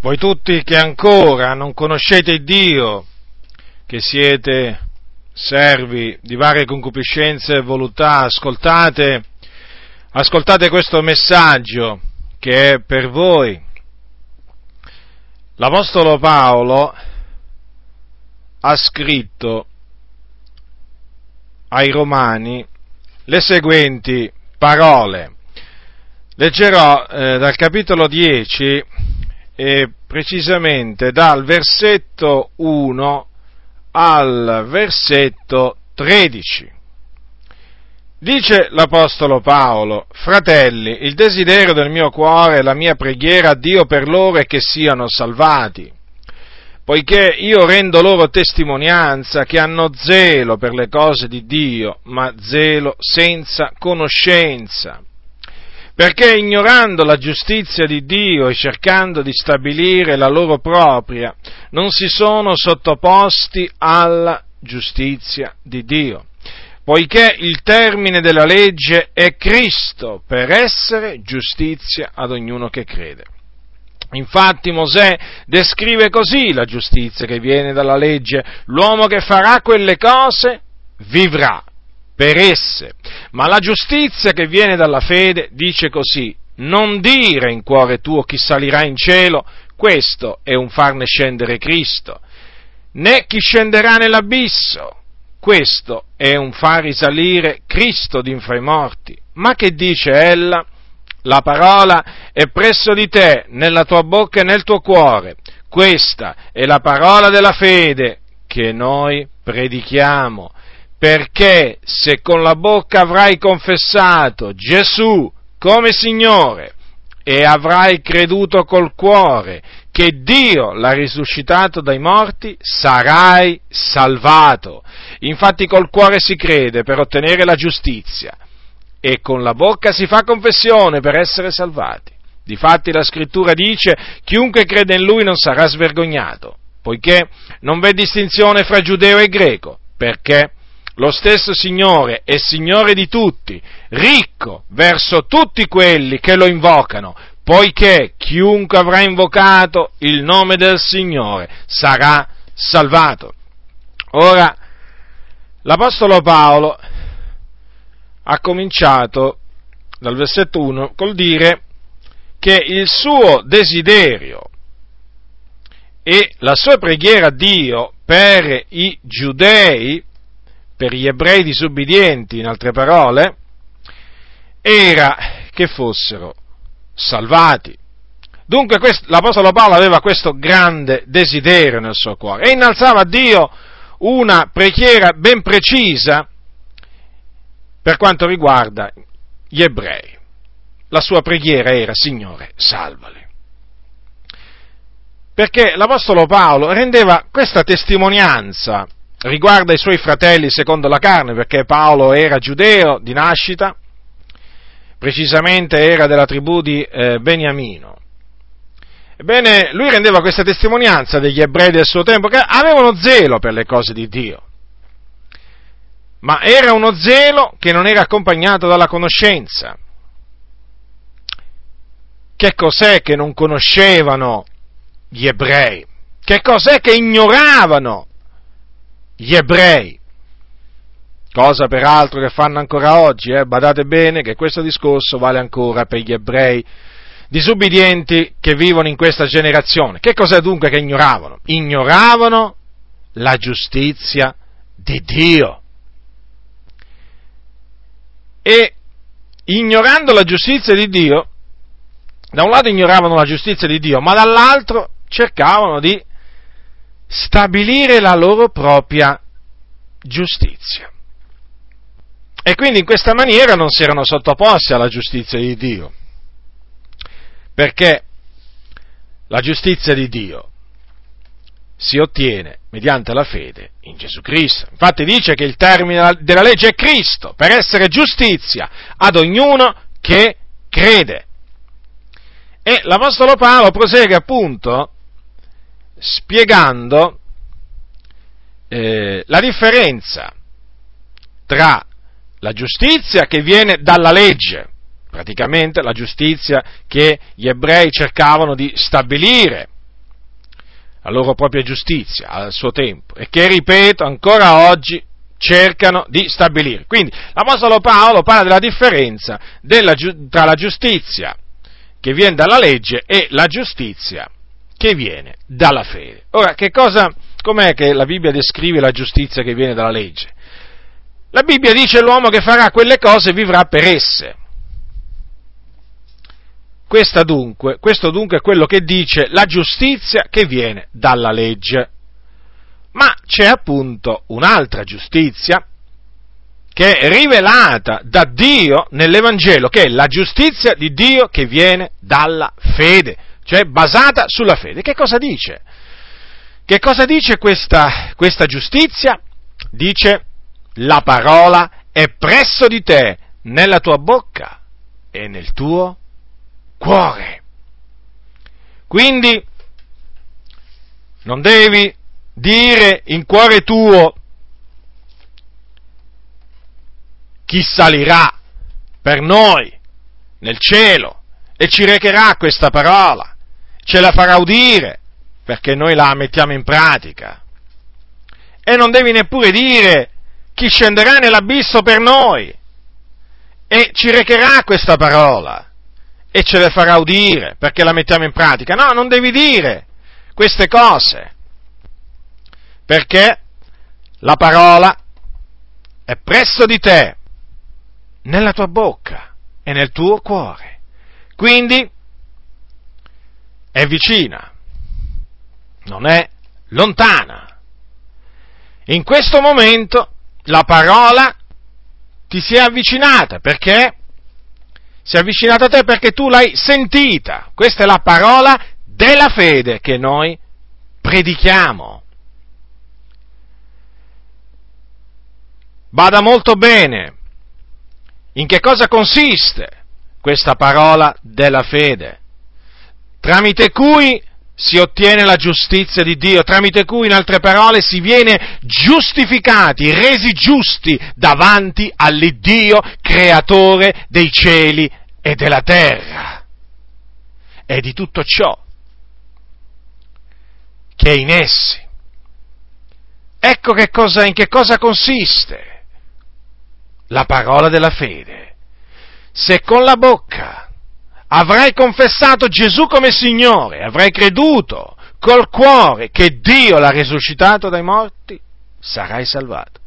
Voi tutti che ancora non conoscete Dio, che siete servi di varie concupiscenze e voluttà, ascoltate, ascoltate questo messaggio che è per voi. L'Apostolo Paolo ha scritto ai Romani le seguenti parole. Leggerò eh, dal capitolo 10 e precisamente dal versetto 1 al versetto 13. Dice l'Apostolo Paolo, fratelli, il desiderio del mio cuore e la mia preghiera a Dio per loro è che siano salvati, poiché io rendo loro testimonianza che hanno zelo per le cose di Dio, ma zelo senza conoscenza perché ignorando la giustizia di Dio e cercando di stabilire la loro propria, non si sono sottoposti alla giustizia di Dio, poiché il termine della legge è Cristo per essere giustizia ad ognuno che crede. Infatti Mosè descrive così la giustizia che viene dalla legge, l'uomo che farà quelle cose vivrà per esse. Ma la giustizia che viene dalla fede dice così, non dire in cuore tuo chi salirà in cielo, questo è un farne scendere Cristo, né chi scenderà nell'abisso, questo è un far risalire Cristo d'infra i morti. Ma che dice ella? La parola è presso di te, nella tua bocca e nel tuo cuore. Questa è la parola della fede che noi predichiamo perché se con la bocca avrai confessato Gesù come Signore e avrai creduto col cuore che Dio l'ha risuscitato dai morti, sarai salvato. Infatti col cuore si crede per ottenere la giustizia e con la bocca si fa confessione per essere salvati. Difatti la scrittura dice chiunque crede in lui non sarà svergognato, poiché non v'è distinzione fra giudeo e greco, perché lo stesso Signore è Signore di tutti, ricco verso tutti quelli che lo invocano, poiché chiunque avrà invocato il nome del Signore sarà salvato. Ora, l'Apostolo Paolo ha cominciato dal versetto 1 col dire che il suo desiderio e la sua preghiera a Dio per i giudei per gli ebrei disubbidienti, in altre parole, era che fossero salvati. Dunque l'Apostolo Paolo aveva questo grande desiderio nel suo cuore e innalzava a Dio una preghiera ben precisa per quanto riguarda gli ebrei. La sua preghiera era, Signore, salvali. Perché l'Apostolo Paolo rendeva questa testimonianza riguarda i suoi fratelli secondo la carne, perché Paolo era giudeo di nascita, precisamente era della tribù di eh, Beniamino. Ebbene, lui rendeva questa testimonianza degli ebrei del suo tempo che avevano zelo per le cose di Dio, ma era uno zelo che non era accompagnato dalla conoscenza. Che cos'è che non conoscevano gli ebrei? Che cos'è che ignoravano gli ebrei, cosa peraltro che fanno ancora oggi, eh? badate bene che questo discorso vale ancora per gli ebrei disubbidienti che vivono in questa generazione. Che cos'è dunque che ignoravano? Ignoravano la giustizia di Dio. E ignorando la giustizia di Dio, da un lato ignoravano la giustizia di Dio, ma dall'altro cercavano di stabilire la loro propria giustizia. E quindi in questa maniera non si erano sottoposti alla giustizia di Dio, perché la giustizia di Dio si ottiene mediante la fede in Gesù Cristo. Infatti dice che il termine della legge è Cristo, per essere giustizia ad ognuno che crede. E l'Apostolo Paolo prosegue appunto spiegando eh, la differenza tra la giustizia che viene dalla legge, praticamente la giustizia che gli ebrei cercavano di stabilire la loro propria giustizia al suo tempo e che, ripeto, ancora oggi cercano di stabilire. Quindi l'Apostolo Paolo parla della differenza della, tra la giustizia che viene dalla legge e la giustizia che viene dalla fede. Ora, che cosa, com'è che la Bibbia descrive la giustizia che viene dalla legge? La Bibbia dice l'uomo che farà quelle cose vivrà per esse. Dunque, questo dunque è quello che dice la giustizia che viene dalla legge. Ma c'è appunto un'altra giustizia che è rivelata da Dio nell'Evangelo, che è la giustizia di Dio che viene dalla fede, cioè basata sulla fede. Che cosa dice? Che cosa dice questa, questa giustizia? Dice la parola è presso di te, nella tua bocca e nel tuo cuore. Quindi non devi dire in cuore tuo chi salirà per noi nel cielo e ci recherà questa parola, ce la farà udire perché noi la mettiamo in pratica. E non devi neppure dire chi scenderà nell'abisso per noi e ci recherà questa parola e ce le farà udire perché la mettiamo in pratica. No, non devi dire queste cose, perché la parola è presso di te, nella tua bocca e nel tuo cuore. Quindi è vicina, non è lontana. In questo momento la parola ti si è avvicinata perché si è avvicinata a te perché tu l'hai sentita. Questa è la parola della fede che noi predichiamo. Bada molto bene in che cosa consiste questa parola della fede, tramite cui si ottiene la giustizia di Dio, tramite cui, in altre parole, si viene giustificati, resi giusti davanti all'Iddio creatore dei cieli e della terra. E di tutto ciò che è in essi. Ecco che cosa, in che cosa consiste la parola della fede. Se con la bocca avrai confessato Gesù come Signore, avrai creduto col cuore che Dio l'ha risuscitato dai morti, sarai salvato.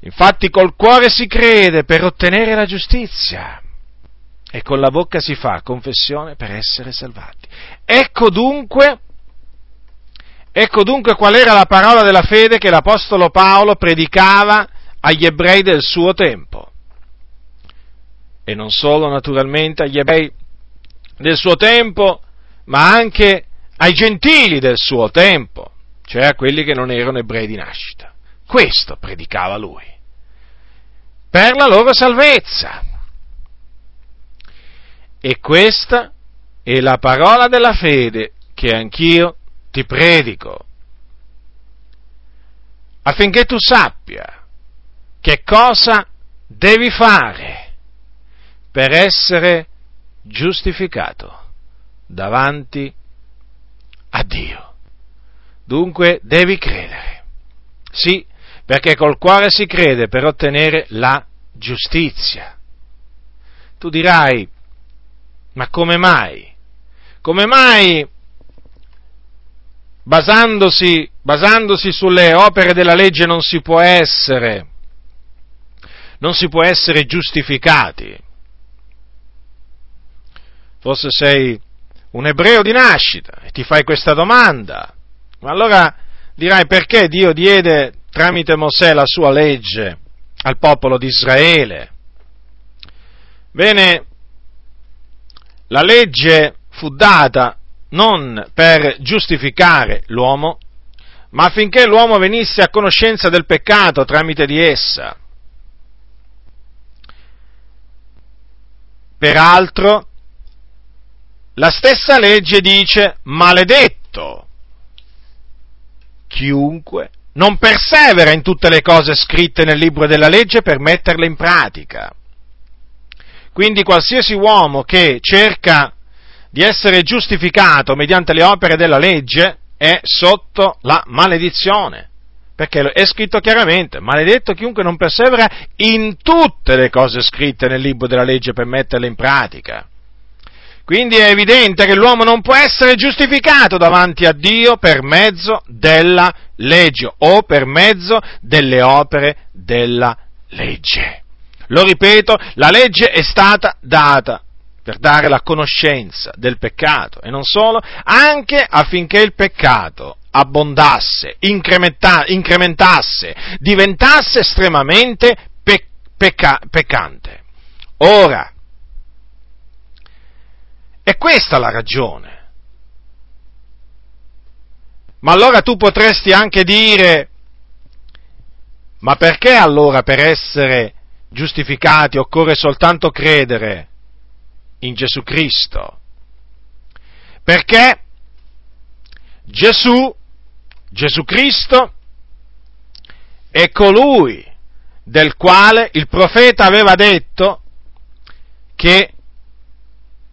Infatti col cuore si crede per ottenere la giustizia e con la bocca si fa confessione per essere salvati. Ecco dunque, ecco dunque qual era la parola della fede che l'Apostolo Paolo predicava agli ebrei del suo tempo e non solo naturalmente agli ebrei del suo tempo, ma anche ai gentili del suo tempo, cioè a quelli che non erano ebrei di nascita. Questo predicava lui, per la loro salvezza. E questa è la parola della fede che anch'io ti predico, affinché tu sappia che cosa devi fare per essere giustificato davanti a Dio. Dunque devi credere. Sì, perché col cuore si crede per ottenere la giustizia. Tu dirai, ma come mai? Come mai, basandosi, basandosi sulle opere della legge, non si può essere, non si può essere giustificati? Forse sei un ebreo di nascita e ti fai questa domanda, ma allora dirai perché Dio diede tramite Mosè la sua legge al popolo di Israele? Bene, la legge fu data non per giustificare l'uomo, ma affinché l'uomo venisse a conoscenza del peccato tramite di essa. Peraltro, la stessa legge dice maledetto chiunque non persevera in tutte le cose scritte nel libro della legge per metterle in pratica. Quindi qualsiasi uomo che cerca di essere giustificato mediante le opere della legge è sotto la maledizione. Perché è scritto chiaramente, maledetto chiunque non persevera in tutte le cose scritte nel libro della legge per metterle in pratica. Quindi è evidente che l'uomo non può essere giustificato davanti a Dio per mezzo della legge o per mezzo delle opere della legge. Lo ripeto, la legge è stata data per dare la conoscenza del peccato e non solo, anche affinché il peccato abbondasse, incrementasse, diventasse estremamente pe- pecca- peccante. Ora, è questa la ragione. Ma allora tu potresti anche dire, ma perché allora per essere giustificati occorre soltanto credere in Gesù Cristo? Perché Gesù, Gesù Cristo, è colui del quale il profeta aveva detto che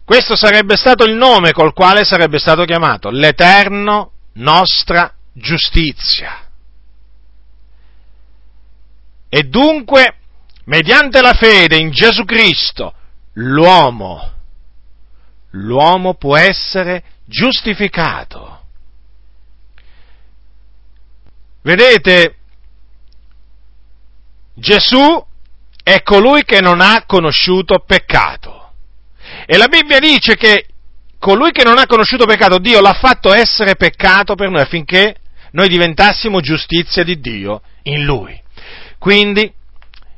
questo sarebbe stato il nome col quale sarebbe stato chiamato l'Eterno nostra giustizia. E dunque, mediante la fede in Gesù Cristo, l'uomo, l'uomo può essere giustificato. Vedete, Gesù è colui che non ha conosciuto peccato. E la Bibbia dice che colui che non ha conosciuto peccato, Dio l'ha fatto essere peccato per noi affinché noi diventassimo giustizia di Dio in Lui. Quindi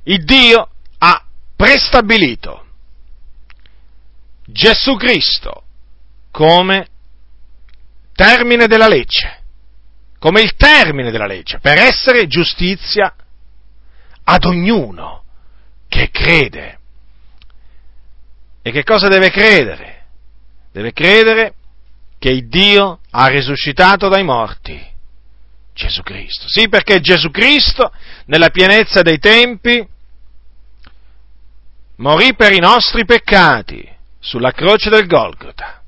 il Dio ha prestabilito Gesù Cristo come termine della legge, come il termine della legge, per essere giustizia ad ognuno che crede e che cosa deve credere? Deve credere che il Dio ha risuscitato dai morti Gesù Cristo. Sì, perché Gesù Cristo, nella pienezza dei tempi, morì per i nostri peccati sulla croce del Golgota,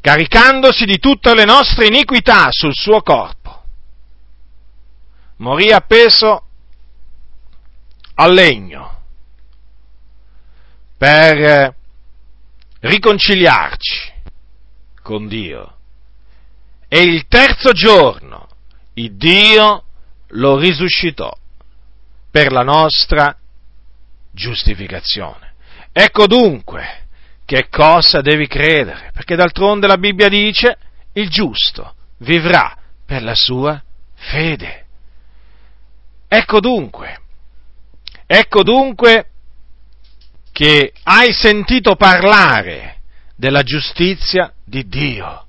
caricandosi di tutte le nostre iniquità sul suo corpo. Morì appeso al legno per riconciliarci con Dio. E il terzo giorno il Dio lo risuscitò per la nostra giustificazione. Ecco dunque che cosa devi credere, perché d'altronde la Bibbia dice il giusto vivrà per la sua fede. Ecco dunque, ecco dunque che hai sentito parlare della giustizia di Dio,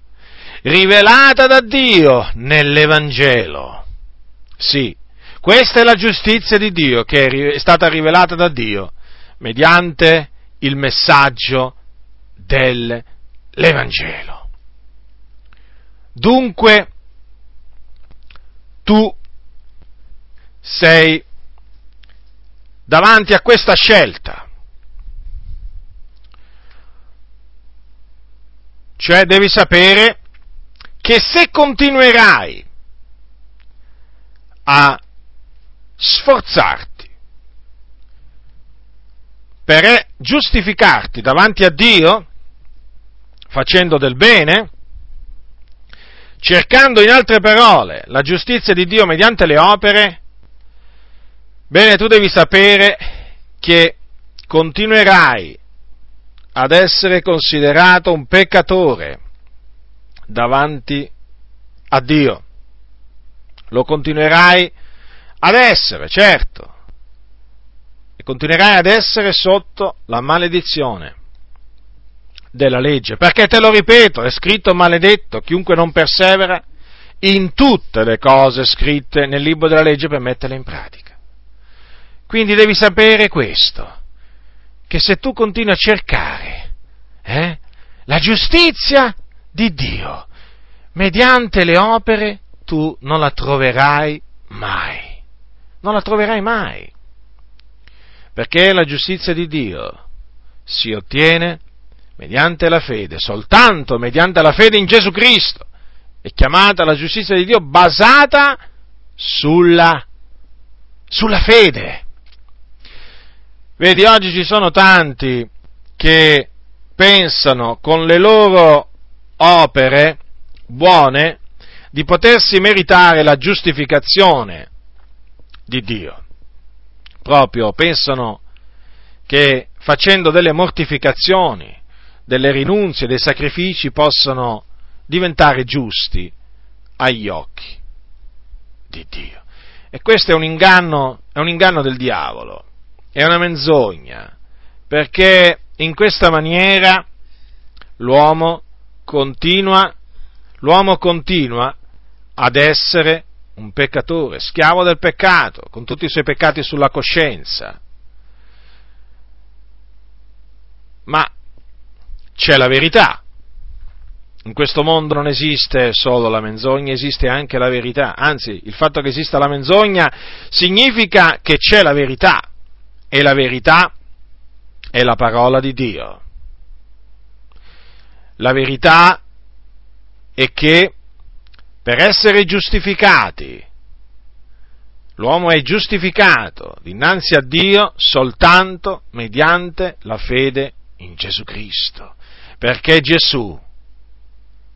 rivelata da Dio nell'Evangelo. Sì, questa è la giustizia di Dio che è stata rivelata da Dio mediante il messaggio dell'Evangelo. Dunque, tu sei davanti a questa scelta Cioè devi sapere che se continuerai a sforzarti per giustificarti davanti a Dio, facendo del bene, cercando in altre parole la giustizia di Dio mediante le opere, bene, tu devi sapere che continuerai ad essere considerato un peccatore davanti a Dio. Lo continuerai ad essere, certo, e continuerai ad essere sotto la maledizione della legge, perché te lo ripeto, è scritto maledetto chiunque non persevera in tutte le cose scritte nel libro della legge per metterle in pratica. Quindi devi sapere questo, che se tu continui a cercare eh, la giustizia di Dio mediante le opere, tu non la troverai mai. Non la troverai mai. Perché la giustizia di Dio si ottiene mediante la fede, soltanto mediante la fede in Gesù Cristo, è chiamata la giustizia di Dio basata sulla, sulla fede. Vedi, oggi ci sono tanti che pensano con le loro opere buone di potersi meritare la giustificazione di Dio. Proprio pensano che facendo delle mortificazioni, delle rinunzie, dei sacrifici possano diventare giusti agli occhi di Dio. E questo è un inganno, è un inganno del diavolo, è una menzogna, perché in questa maniera l'uomo continua, l'uomo continua ad essere un peccatore, schiavo del peccato, con tutti i suoi peccati sulla coscienza. Ma c'è la verità. In questo mondo non esiste solo la menzogna, esiste anche la verità. Anzi, il fatto che esista la menzogna significa che c'è la verità e la verità è la parola di Dio. La verità è che per essere giustificati, l'uomo è giustificato dinanzi a Dio soltanto mediante la fede in Gesù Cristo, perché Gesù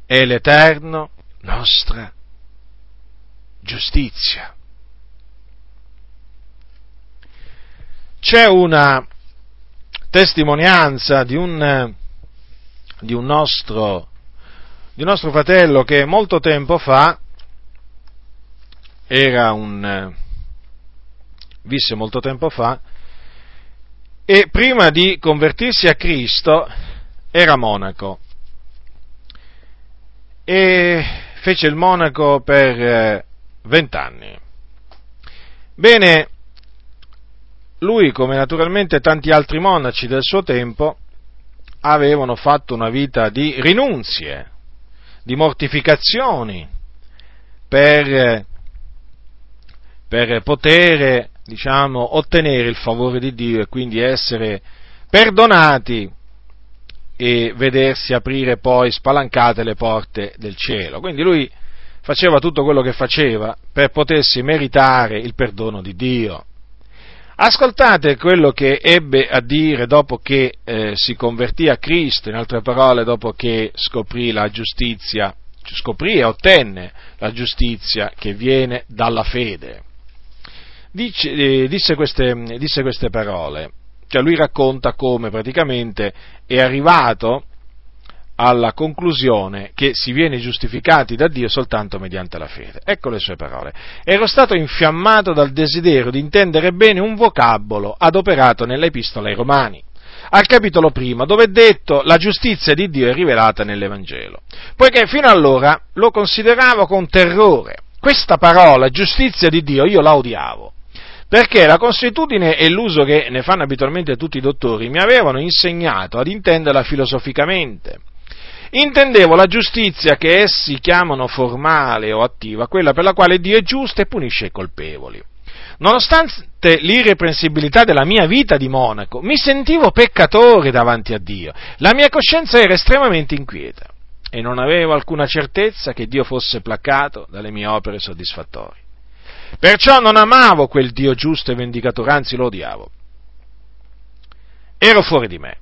è l'eterno nostra giustizia. C'è una testimonianza di un, di un, nostro, di nostro fratello che molto tempo fa era un, visse molto tempo fa, e prima di convertirsi a Cristo era monaco e fece il monaco per eh, vent'anni. Bene, lui, come naturalmente tanti altri monaci del suo tempo, avevano fatto una vita di rinunzie, di mortificazioni, per, per poter, diciamo, ottenere il favore di Dio e quindi essere perdonati e vedersi aprire poi spalancate le porte del cielo. Quindi lui faceva tutto quello che faceva per potersi meritare il perdono di Dio. Ascoltate quello che ebbe a dire dopo che eh, si convertì a Cristo, in altre parole dopo che scoprì la giustizia, scoprì e ottenne la giustizia che viene dalla fede. Dice, eh, disse, queste, disse queste parole, cioè lui racconta come praticamente è arrivato alla conclusione che si viene giustificati da Dio soltanto mediante la fede. Ecco le sue parole. Ero stato infiammato dal desiderio di intendere bene un vocabolo adoperato nella epistola ai Romani, al capitolo primo, dove è detto la giustizia di Dio è rivelata nell'Evangelo, poiché fino allora lo consideravo con terrore. Questa parola, giustizia di Dio, io la odiavo perché la consuetudine e l'uso che ne fanno abitualmente tutti i dottori mi avevano insegnato ad intenderla filosoficamente. Intendevo la giustizia che essi chiamano formale o attiva, quella per la quale Dio è giusto e punisce i colpevoli. Nonostante l'irreprensibilità della mia vita di monaco, mi sentivo peccatore davanti a Dio. La mia coscienza era estremamente inquieta e non avevo alcuna certezza che Dio fosse placato dalle mie opere soddisfattorie. Perciò non amavo quel Dio giusto e vendicatore, anzi lo odiavo. Ero fuori di me,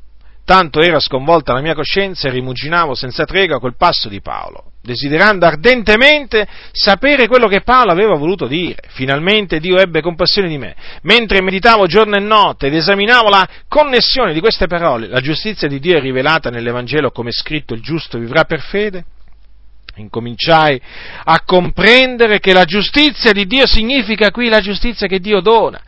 tanto era sconvolta la mia coscienza e rimuginavo senza tregua quel passo di Paolo, desiderando ardentemente sapere quello che Paolo aveva voluto dire. Finalmente Dio ebbe compassione di me, mentre meditavo giorno e notte ed esaminavo la connessione di queste parole. La giustizia di Dio è rivelata nell'Evangelo come scritto il giusto vivrà per fede incominciai a comprendere che la giustizia di Dio significa qui la giustizia che Dio dona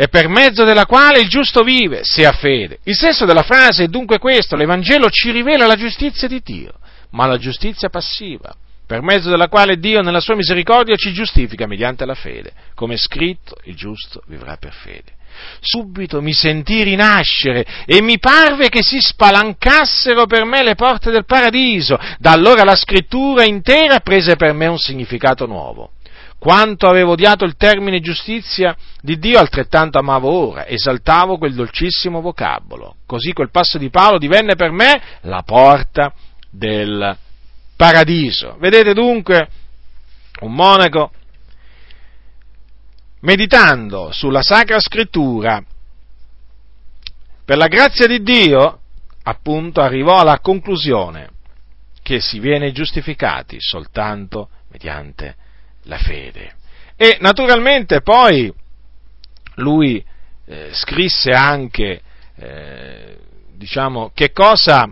e per mezzo della quale il giusto vive, se ha fede. Il senso della frase è dunque questo, l'Evangelo ci rivela la giustizia di Dio, ma la giustizia passiva, per mezzo della quale Dio nella sua misericordia ci giustifica mediante la fede, come è scritto, il giusto vivrà per fede. Subito mi sentii rinascere e mi parve che si spalancassero per me le porte del paradiso. Da allora la scrittura intera prese per me un significato nuovo. Quanto avevo odiato il termine giustizia di Dio, altrettanto amavo ora, esaltavo quel dolcissimo vocabolo. Così quel passo di Paolo divenne per me la porta del paradiso. Vedete dunque, un monaco, meditando sulla Sacra Scrittura, per la grazia di Dio, appunto, arrivò alla conclusione che si viene giustificati soltanto mediante la fede. E naturalmente poi lui eh, scrisse anche, eh, diciamo, che cosa,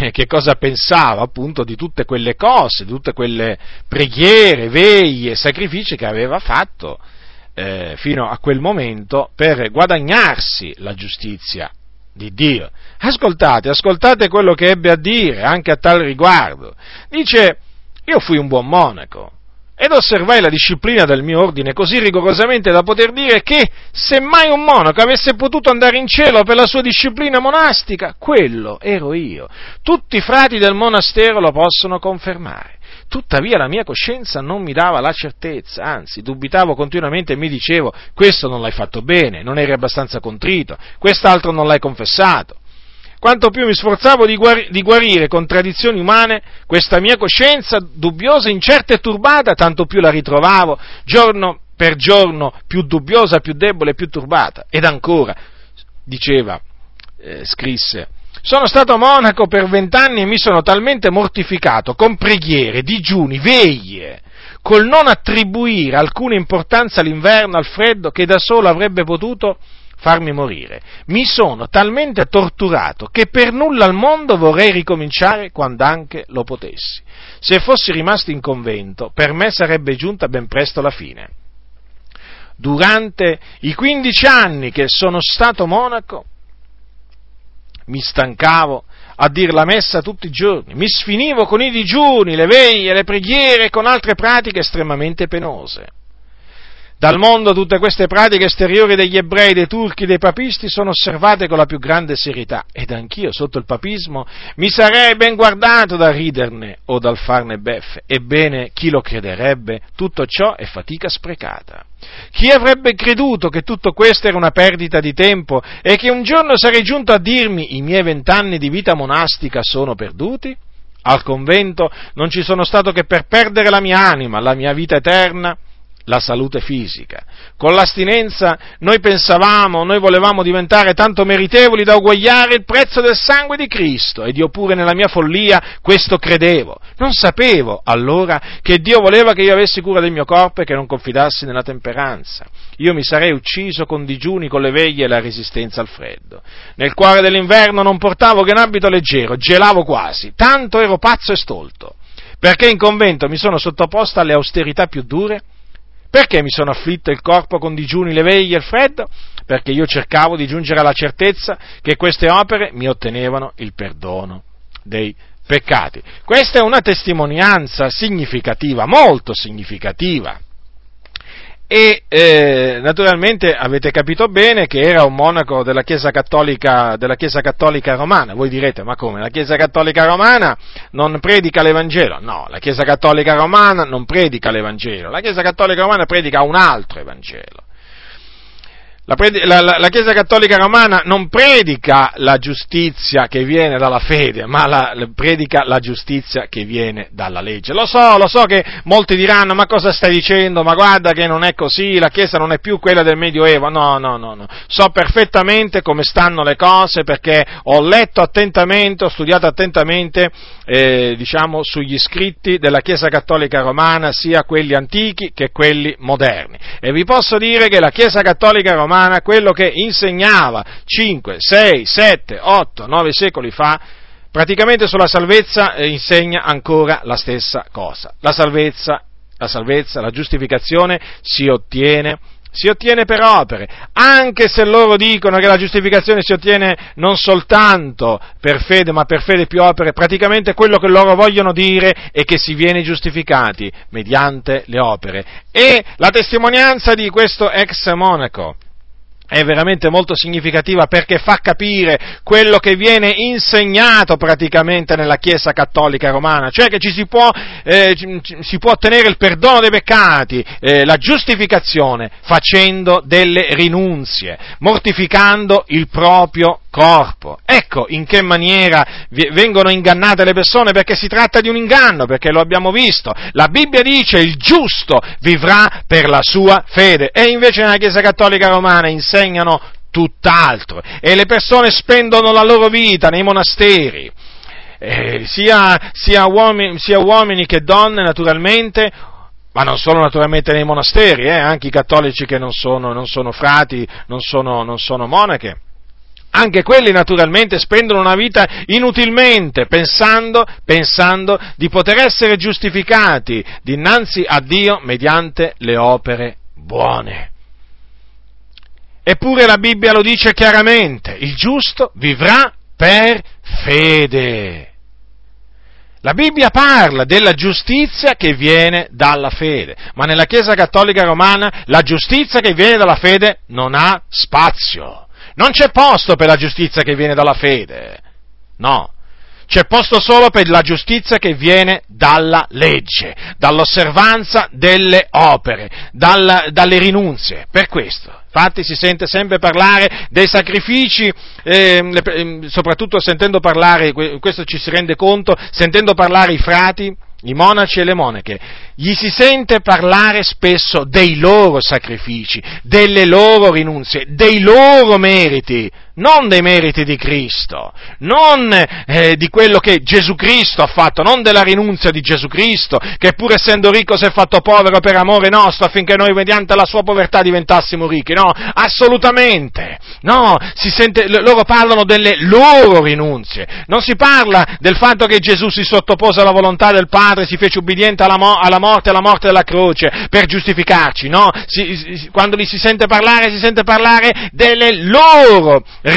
eh, che cosa pensava appunto di tutte quelle cose, di tutte quelle preghiere, veglie, sacrifici che aveva fatto eh, fino a quel momento per guadagnarsi la giustizia di Dio. Ascoltate, ascoltate quello che ebbe a dire anche a tal riguardo. Dice, io fui un buon monaco ed osservai la disciplina del mio ordine così rigorosamente da poter dire che se mai un monaco avesse potuto andare in cielo per la sua disciplina monastica, quello ero io. Tutti i frati del monastero lo possono confermare. Tuttavia la mia coscienza non mi dava la certezza, anzi dubitavo continuamente e mi dicevo questo non l'hai fatto bene, non eri abbastanza contrito, quest'altro non l'hai confessato. Quanto più mi sforzavo di, guarire, di guarire con tradizioni umane, questa mia coscienza dubbiosa, incerta e turbata, tanto più la ritrovavo giorno per giorno più dubbiosa, più debole, più turbata. Ed ancora, diceva, eh, scrisse, sono stato monaco per vent'anni e mi sono talmente mortificato con preghiere, digiuni, veglie, col non attribuire alcuna importanza all'inverno, al freddo, che da solo avrebbe potuto farmi morire. Mi sono talmente torturato che per nulla al mondo vorrei ricominciare quando anche lo potessi. Se fossi rimasto in convento, per me sarebbe giunta ben presto la fine. Durante i quindici anni che sono stato monaco, mi stancavo a dir la messa tutti i giorni, mi sfinivo con i digiuni, le veglie, le preghiere e con altre pratiche estremamente penose. Dal mondo tutte queste pratiche esteriori degli ebrei, dei turchi, dei papisti sono osservate con la più grande serietà ed anch'io sotto il papismo mi sarei ben guardato dal riderne o dal farne beffe. Ebbene, chi lo crederebbe? Tutto ciò è fatica sprecata. Chi avrebbe creduto che tutto questo era una perdita di tempo e che un giorno sarei giunto a dirmi i miei vent'anni di vita monastica sono perduti? Al convento non ci sono stato che per perdere la mia anima, la mia vita eterna, la salute fisica. Con l'astinenza noi pensavamo, noi volevamo diventare tanto meritevoli da uguagliare il prezzo del sangue di Cristo ed io pure nella mia follia questo credevo. Non sapevo allora che Dio voleva che io avessi cura del mio corpo e che non confidassi nella temperanza. Io mi sarei ucciso con digiuni, con le veglie e la resistenza al freddo. Nel cuore dell'inverno non portavo che un abito leggero, gelavo quasi, tanto ero pazzo e stolto. Perché in convento mi sono sottoposto alle austerità più dure? Perché mi sono afflitto il corpo con digiuni, le veglie e il freddo? Perché io cercavo di giungere alla certezza che queste opere mi ottenevano il perdono dei peccati. Questa è una testimonianza significativa, molto significativa e eh, naturalmente avete capito bene che era un monaco della Chiesa, Cattolica, della Chiesa Cattolica Romana. Voi direte, ma come? La Chiesa Cattolica Romana non predica l'Evangelo? No, la Chiesa Cattolica Romana non predica l'Evangelo, la Chiesa Cattolica Romana predica un altro Evangelo. La, la, la, Chiesa Cattolica Romana non predica la giustizia che viene dalla fede, ma la, predica la giustizia che viene dalla legge. Lo so, lo so che molti diranno, ma cosa stai dicendo? Ma guarda che non è così, la Chiesa non è più quella del Medioevo. No, no, no, no. So perfettamente come stanno le cose perché ho letto attentamente, ho studiato attentamente, eh, diciamo, sugli scritti della Chiesa Cattolica Romana, sia quelli antichi che quelli moderni. E vi posso dire che la Chiesa Cattolica Romana romana, quello che insegnava 5, 6, 7, 8, 9 secoli fa, praticamente sulla salvezza eh, insegna ancora la stessa cosa. La salvezza, la salvezza, la giustificazione si ottiene si ottiene per opere, anche se loro dicono che la giustificazione si ottiene non soltanto per fede, ma per fede più opere, praticamente quello che loro vogliono dire è che si viene giustificati mediante le opere. E la testimonianza di questo ex monaco, è veramente molto significativa perché fa capire quello che viene insegnato praticamente nella Chiesa cattolica romana, cioè che ci si può eh, si può ottenere il perdono dei peccati, eh, la giustificazione facendo delle rinunzie, mortificando il proprio corpo. Ecco in che maniera vengono ingannate le persone perché si tratta di un inganno, perché lo abbiamo visto. La Bibbia dice il giusto vivrà per la sua fede e invece nella Chiesa Cattolica Romana insegnano tutt'altro e le persone spendono la loro vita nei monasteri, eh, sia, sia, uomini, sia, uomini, che donne naturalmente, ma non solo naturalmente nei monasteri, eh, anche i cattolici che non sono, non sono frati, non sono, non sono monache. Anche quelli naturalmente spendono una vita inutilmente, pensando, pensando di poter essere giustificati dinanzi a Dio mediante le opere buone. Eppure la Bibbia lo dice chiaramente, il giusto vivrà per fede. La Bibbia parla della giustizia che viene dalla fede, ma nella Chiesa Cattolica Romana la giustizia che viene dalla fede non ha spazio. Non c'è posto per la giustizia che viene dalla fede. No. C'è posto solo per la giustizia che viene dalla legge, dall'osservanza delle opere, dalla, dalle rinunzie. Per questo Infatti si sente sempre parlare dei sacrifici, eh, soprattutto sentendo parlare, questo ci si rende conto, sentendo parlare i frati, i monaci e le monache, gli si sente parlare spesso dei loro sacrifici, delle loro rinunzie, dei loro meriti, non dei meriti di Cristo, non eh, di quello che Gesù Cristo ha fatto, non della rinunzia di Gesù Cristo, che pur essendo ricco si è fatto povero per amore nostro affinché noi mediante la sua povertà diventassimo ricchi, no, assolutamente, no, sente, loro parlano delle loro rinunzie, non si parla del fatto che Gesù si sottopose alla volontà del Padre, si fece ubbidiente alla, mo- alla morte, alla morte della croce, per giustificarci, no, si, si, quando li si sente parlare, si sente parlare delle loro rinunzie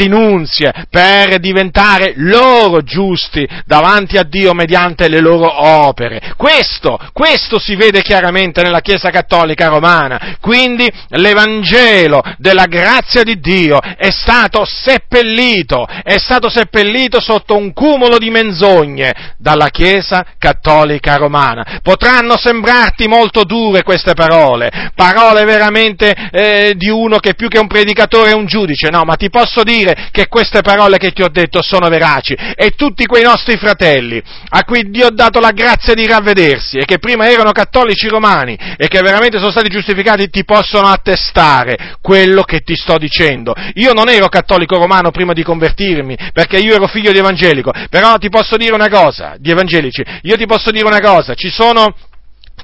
per diventare loro giusti davanti a Dio mediante le loro opere. Questo, questo si vede chiaramente nella Chiesa Cattolica Romana. Quindi l'Evangelo della grazia di Dio è stato seppellito, è stato seppellito sotto un cumulo di menzogne dalla Chiesa Cattolica Romana. Potranno sembrarti molto dure queste parole, parole veramente eh, di uno che più che un predicatore è un giudice, no, ma ti posso dire dire che queste parole che ti ho detto sono veraci. E tutti quei nostri fratelli a cui Dio ha dato la grazia di ravvedersi e che prima erano cattolici romani e che veramente sono stati giustificati ti possono attestare quello che ti sto dicendo. Io non ero cattolico romano prima di convertirmi perché io ero figlio di evangelico, però ti posso dire una cosa, di evangelici, io ti posso dire una cosa, ci sono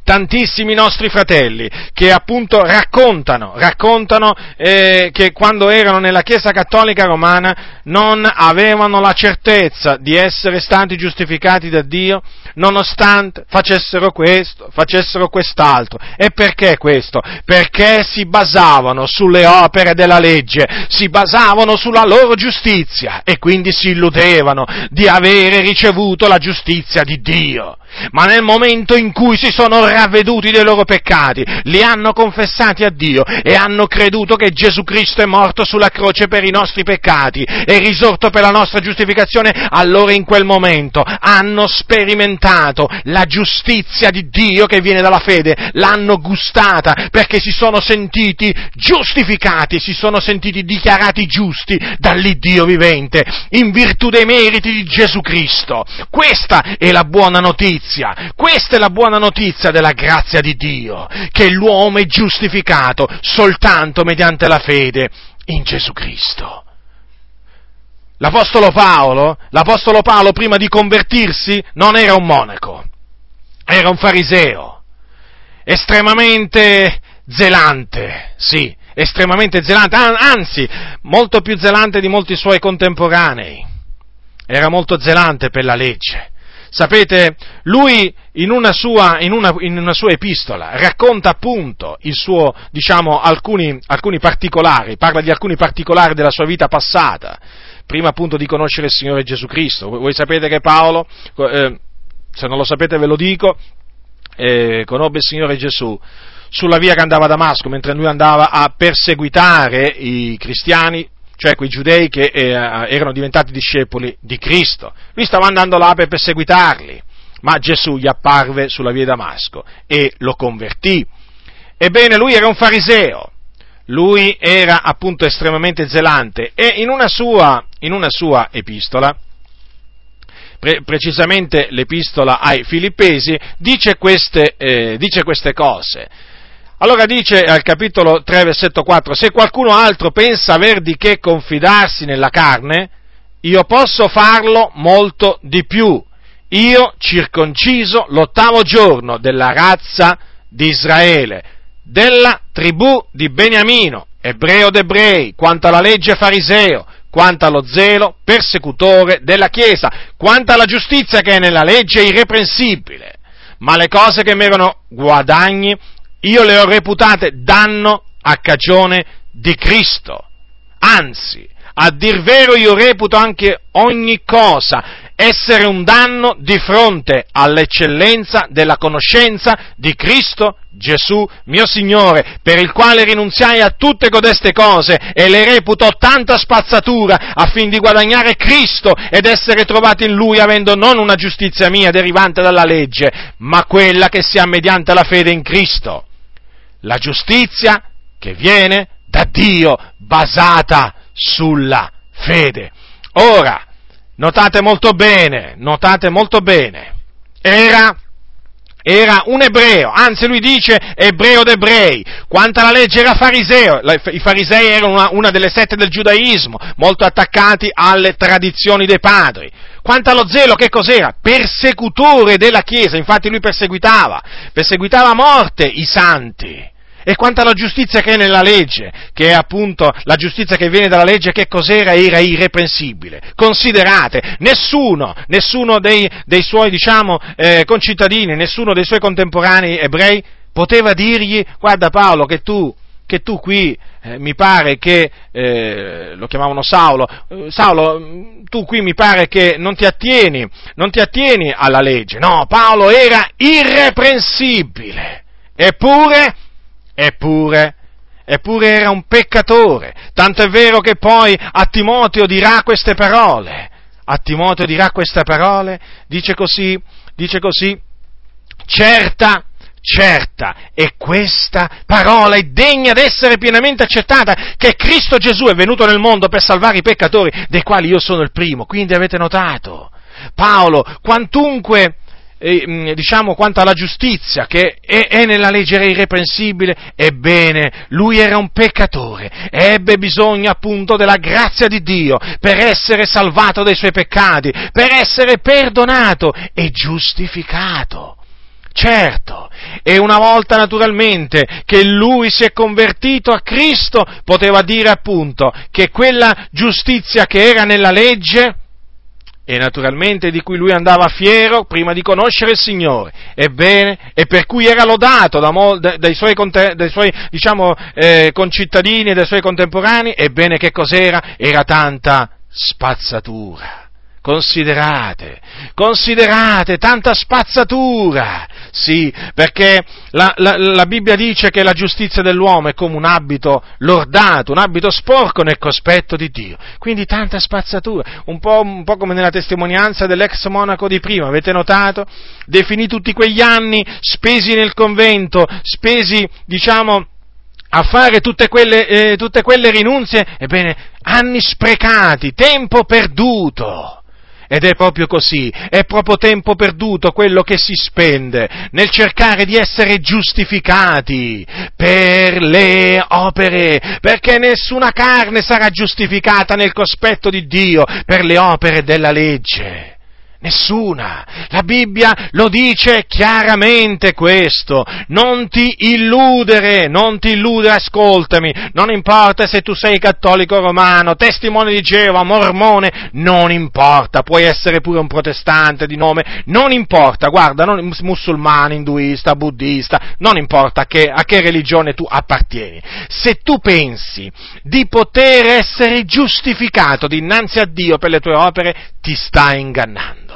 tantissimi nostri fratelli che appunto raccontano, raccontano eh, che quando erano nella Chiesa Cattolica Romana non avevano la certezza di essere stati giustificati da Dio nonostante facessero questo, facessero quest'altro. E perché questo? Perché si basavano sulle opere della legge, si basavano sulla loro giustizia e quindi si illudevano di avere ricevuto la giustizia di Dio ma nel momento in cui si sono ravveduti dei loro peccati, li hanno confessati a Dio e hanno creduto che Gesù Cristo è morto sulla croce per i nostri peccati e risorto per la nostra giustificazione, allora in quel momento hanno sperimentato la giustizia di Dio che viene dalla fede, l'hanno gustata perché si sono sentiti giustificati, si sono sentiti dichiarati giusti dall'Iddio vivente in virtù dei meriti di Gesù Cristo. Questa è la buona notizia notizia, questa è la buona notizia della grazia di Dio, che l'uomo è giustificato soltanto mediante la fede in Gesù Cristo. L'Apostolo Paolo, l'Apostolo Paolo prima di convertirsi non era un monaco, era un fariseo, estremamente zelante, sì, estremamente zelante, anzi, molto più zelante di molti suoi contemporanei. Era molto zelante per la legge. Sapete, lui in una, sua, in, una, in una sua, epistola racconta appunto suo, diciamo, alcuni, alcuni, particolari, parla di alcuni particolari della sua vita passata, prima appunto di conoscere il Signore Gesù Cristo. Voi sapete che Paolo, eh, se non lo sapete ve lo dico, eh, conobbe il Signore Gesù sulla via che andava a Damasco, mentre lui andava a perseguitare i cristiani cioè quei giudei che eh, erano diventati discepoli di Cristo. Lui stava andando là per perseguitarli ma Gesù gli apparve sulla via Damasco e lo convertì. Ebbene, lui era un fariseo, lui era appunto estremamente zelante e in una sua, in una sua epistola, pre- precisamente l'epistola ai Filippesi, dice queste, eh, dice queste cose. Allora dice al capitolo 3, versetto 4, se qualcuno altro pensa aver di che confidarsi nella carne, io posso farlo molto di più. Io circonciso l'ottavo giorno della razza di Israele, della tribù di Beniamino, ebreo d'ebrei, quanto alla legge fariseo, quanto allo zelo persecutore della Chiesa, quanto alla giustizia che è nella legge irreprensibile. Ma le cose che mi erano guadagni, io le ho reputate danno a cagione di Cristo. Anzi, a dir vero io reputo anche ogni cosa essere un danno di fronte all'eccellenza della conoscenza di Cristo Gesù, mio Signore, per il quale rinunziai a tutte codeste cose e le reputo tanta spazzatura affin di guadagnare Cristo ed essere trovato in Lui avendo non una giustizia mia derivante dalla legge, ma quella che sia mediante la fede in Cristo. La giustizia che viene da Dio basata sulla fede. Ora, notate molto bene, notate molto bene, era, era un ebreo, anzi lui dice ebreo d'ebrei, quanto alla legge era fariseo, i farisei erano una, una delle sette del giudaismo, molto attaccati alle tradizioni dei padri. Quanto allo zelo, che cos'era? Persecutore della Chiesa, infatti lui perseguitava, perseguitava a morte i santi. E quanto alla giustizia che è nella legge, che è appunto la giustizia che viene dalla legge, che cos'era? Era irreprensibile. Considerate, nessuno, nessuno dei, dei suoi, diciamo, eh, concittadini, nessuno dei suoi contemporanei ebrei poteva dirgli, guarda Paolo, che tu, che tu qui eh, mi pare che, eh, lo chiamavano Saulo, eh, Saulo, tu qui mi pare che non ti attieni, non ti attieni alla legge. No, Paolo era irreprensibile. Eppure, Eppure, eppure era un peccatore, tanto è vero che poi a Timoteo dirà queste parole. A Timoteo dirà queste parole, dice così, dice così, certa, certa, e questa parola è degna d'essere pienamente accettata, che Cristo Gesù è venuto nel mondo per salvare i peccatori, dei quali io sono il primo. Quindi avete notato, Paolo, quantunque eh, diciamo, quanto alla giustizia che è, è nella legge irreprensibile, ebbene, lui era un peccatore, ebbe bisogno appunto della grazia di Dio per essere salvato dai suoi peccati, per essere perdonato e giustificato. Certo, e una volta naturalmente che lui si è convertito a Cristo, poteva dire appunto che quella giustizia che era nella legge, e naturalmente di cui lui andava fiero prima di conoscere il Signore, ebbene, e per cui era lodato da mol, dai suoi, dai suoi diciamo, eh, concittadini e dai suoi contemporanei, ebbene che cos'era? Era tanta spazzatura. Considerate, considerate tanta spazzatura. Sì, perché la, la, la, Bibbia dice che la giustizia dell'uomo è come un abito lordato, un abito sporco nel cospetto di Dio. Quindi tanta spazzatura, un po', un po come nella testimonianza dell'ex monaco di prima, avete notato? Definì tutti quegli anni spesi nel convento, spesi, diciamo, a fare tutte quelle, eh, tutte quelle rinunzie, ebbene, anni sprecati, tempo perduto. Ed è proprio così, è proprio tempo perduto quello che si spende nel cercare di essere giustificati per le opere, perché nessuna carne sarà giustificata nel cospetto di Dio per le opere della legge. Nessuna. La Bibbia lo dice chiaramente questo. Non ti illudere, non ti illudere, ascoltami. Non importa se tu sei cattolico romano, testimone di Geova, mormone, non importa. Puoi essere pure un protestante di nome, non importa. Guarda, non, musulmano, induista, buddista, non importa a che, a che religione tu appartieni. Se tu pensi di poter essere giustificato dinanzi a Dio per le tue opere, ti stai ingannando.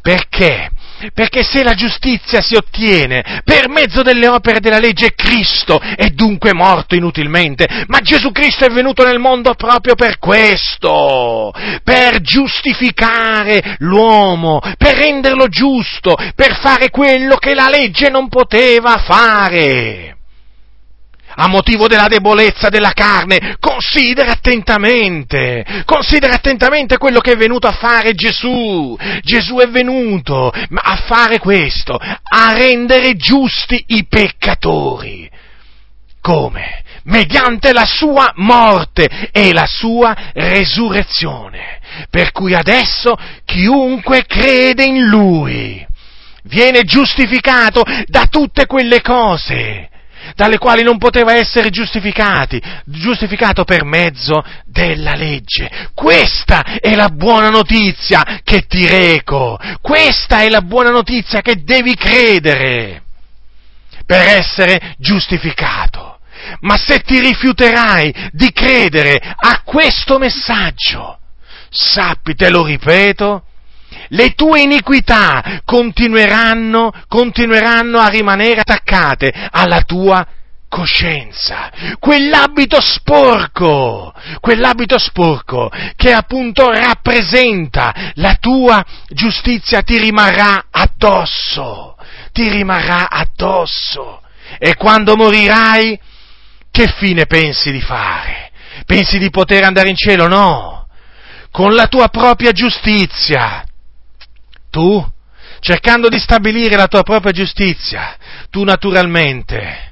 Perché Perché se la giustizia si ottiene per mezzo delle opere della legge, Cristo è dunque morto inutilmente. Ma Gesù Cristo è venuto nel mondo proprio per questo, per giustificare l'uomo, per renderlo giusto, per fare quello che la legge non poteva fare a motivo della debolezza della carne, considera attentamente, considera attentamente quello che è venuto a fare Gesù. Gesù è venuto a fare questo, a rendere giusti i peccatori. Come? Mediante la sua morte e la sua resurrezione. Per cui adesso chiunque crede in lui viene giustificato da tutte quelle cose dalle quali non poteva essere giustificati, giustificato per mezzo della legge. Questa è la buona notizia che ti reco, questa è la buona notizia che devi credere per essere giustificato. Ma se ti rifiuterai di credere a questo messaggio, sappi, te lo ripeto, le tue iniquità continueranno, continueranno a rimanere attaccate alla tua coscienza, quell'abito sporco, quell'abito sporco che appunto rappresenta la tua giustizia ti rimarrà addosso, ti rimarrà addosso. E quando morirai, che fine pensi di fare? Pensi di poter andare in cielo? No, con la tua propria giustizia tu, cercando di stabilire la tua propria giustizia, tu naturalmente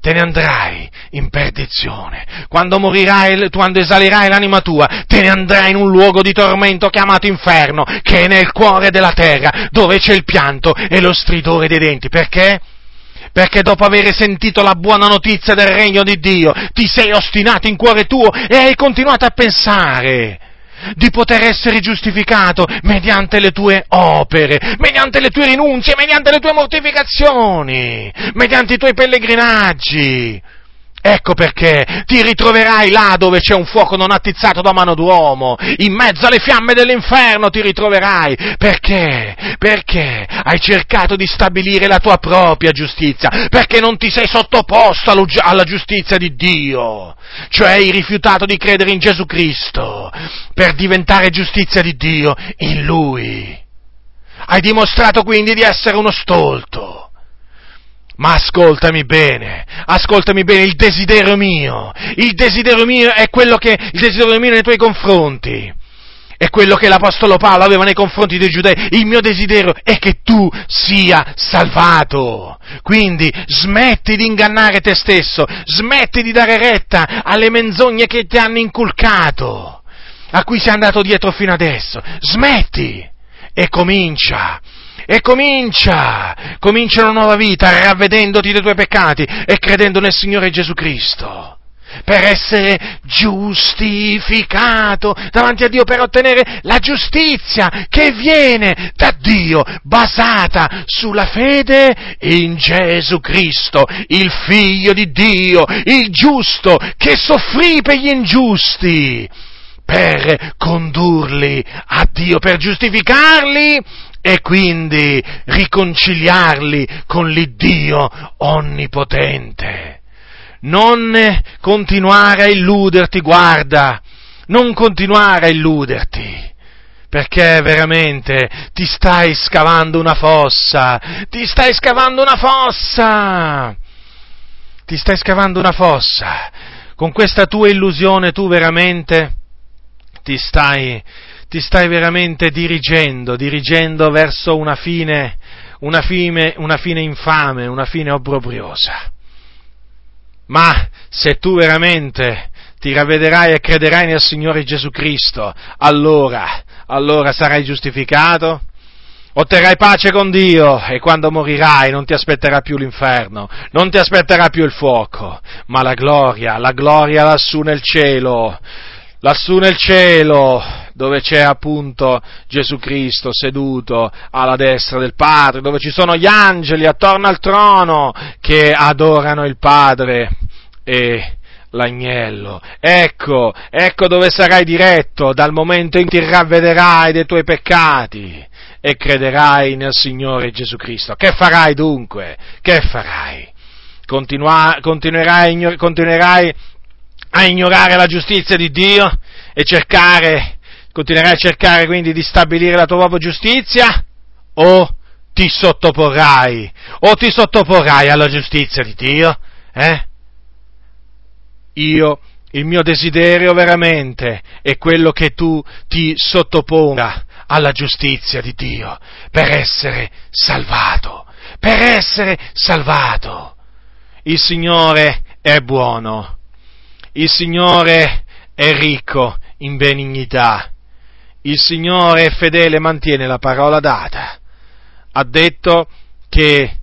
te ne andrai in perdizione. Quando morirai, quando esalerai l'anima tua, te ne andrai in un luogo di tormento chiamato inferno, che è nel cuore della terra, dove c'è il pianto e lo stridore dei denti. Perché? Perché dopo aver sentito la buona notizia del regno di Dio, ti sei ostinato in cuore tuo e hai continuato a pensare di poter essere giustificato mediante le tue opere, mediante le tue rinunzie, mediante le tue mortificazioni, mediante i tuoi pellegrinaggi. Ecco perché ti ritroverai là dove c'è un fuoco non attizzato da mano d'uomo, in mezzo alle fiamme dell'inferno ti ritroverai. Perché? Perché hai cercato di stabilire la tua propria giustizia, perché non ti sei sottoposto alla giustizia di Dio, cioè hai rifiutato di credere in Gesù Cristo per diventare giustizia di Dio in Lui. Hai dimostrato quindi di essere uno stolto ma ascoltami bene, ascoltami bene, il desiderio mio, il desiderio mio è quello che, il desiderio mio nei tuoi confronti, è quello che l'Apostolo Paolo aveva nei confronti dei giudei. Il mio desiderio è che tu sia salvato. Quindi smetti di ingannare te stesso, smetti di dare retta alle menzogne che ti hanno inculcato, a cui sei andato dietro fino adesso. Smetti e comincia e comincia, comincia una nuova vita ravvedendoti dei tuoi peccati e credendo nel Signore Gesù Cristo. Per essere giustificato davanti a Dio, per ottenere la giustizia che viene da Dio, basata sulla fede in Gesù Cristo, il Figlio di Dio, il giusto, che soffrì per gli ingiusti, per condurli a Dio, per giustificarli e quindi riconciliarli con l'Iddio onnipotente. Non continuare a illuderti, guarda, non continuare a illuderti perché veramente ti stai scavando una fossa, ti stai scavando una fossa, ti stai scavando una fossa. Con questa tua illusione tu veramente ti stai ti stai veramente dirigendo, dirigendo verso una fine, una fine, una fine infame, una fine obbrobriosa. Ma se tu veramente ti ravvederai e crederai nel Signore Gesù Cristo, allora, allora sarai giustificato, otterrai pace con Dio e quando morirai non ti aspetterà più l'inferno, non ti aspetterà più il fuoco, ma la gloria, la gloria lassù nel cielo, lassù nel cielo, dove c'è appunto Gesù Cristo seduto alla destra del Padre, dove ci sono gli angeli attorno al trono che adorano il Padre e l'agnello. Ecco, ecco dove sarai diretto dal momento in cui ti ravvederai dei tuoi peccati e crederai nel Signore Gesù Cristo. Che farai dunque? Che farai? Continua, continuerai, continuerai a ignorare la giustizia di Dio e cercare, continuerai a cercare quindi di stabilire la tua propria giustizia? O ti sottoporrai, o ti sottoporrai alla giustizia di Dio? Eh? Io, il mio desiderio veramente è quello che tu ti sottoponga alla giustizia di Dio per essere salvato, per essere salvato. Il Signore è buono, il Signore è ricco in benignità, il Signore è fedele e mantiene la parola data. Ha detto che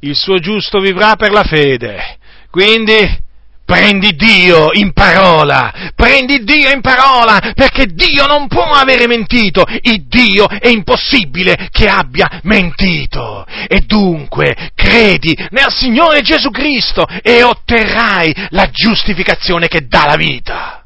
il suo giusto vivrà per la fede. Quindi prendi Dio in parola, prendi Dio in parola, perché Dio non può avere mentito, il Dio è impossibile che abbia mentito. E dunque credi nel Signore Gesù Cristo e otterrai la giustificazione che dà la vita.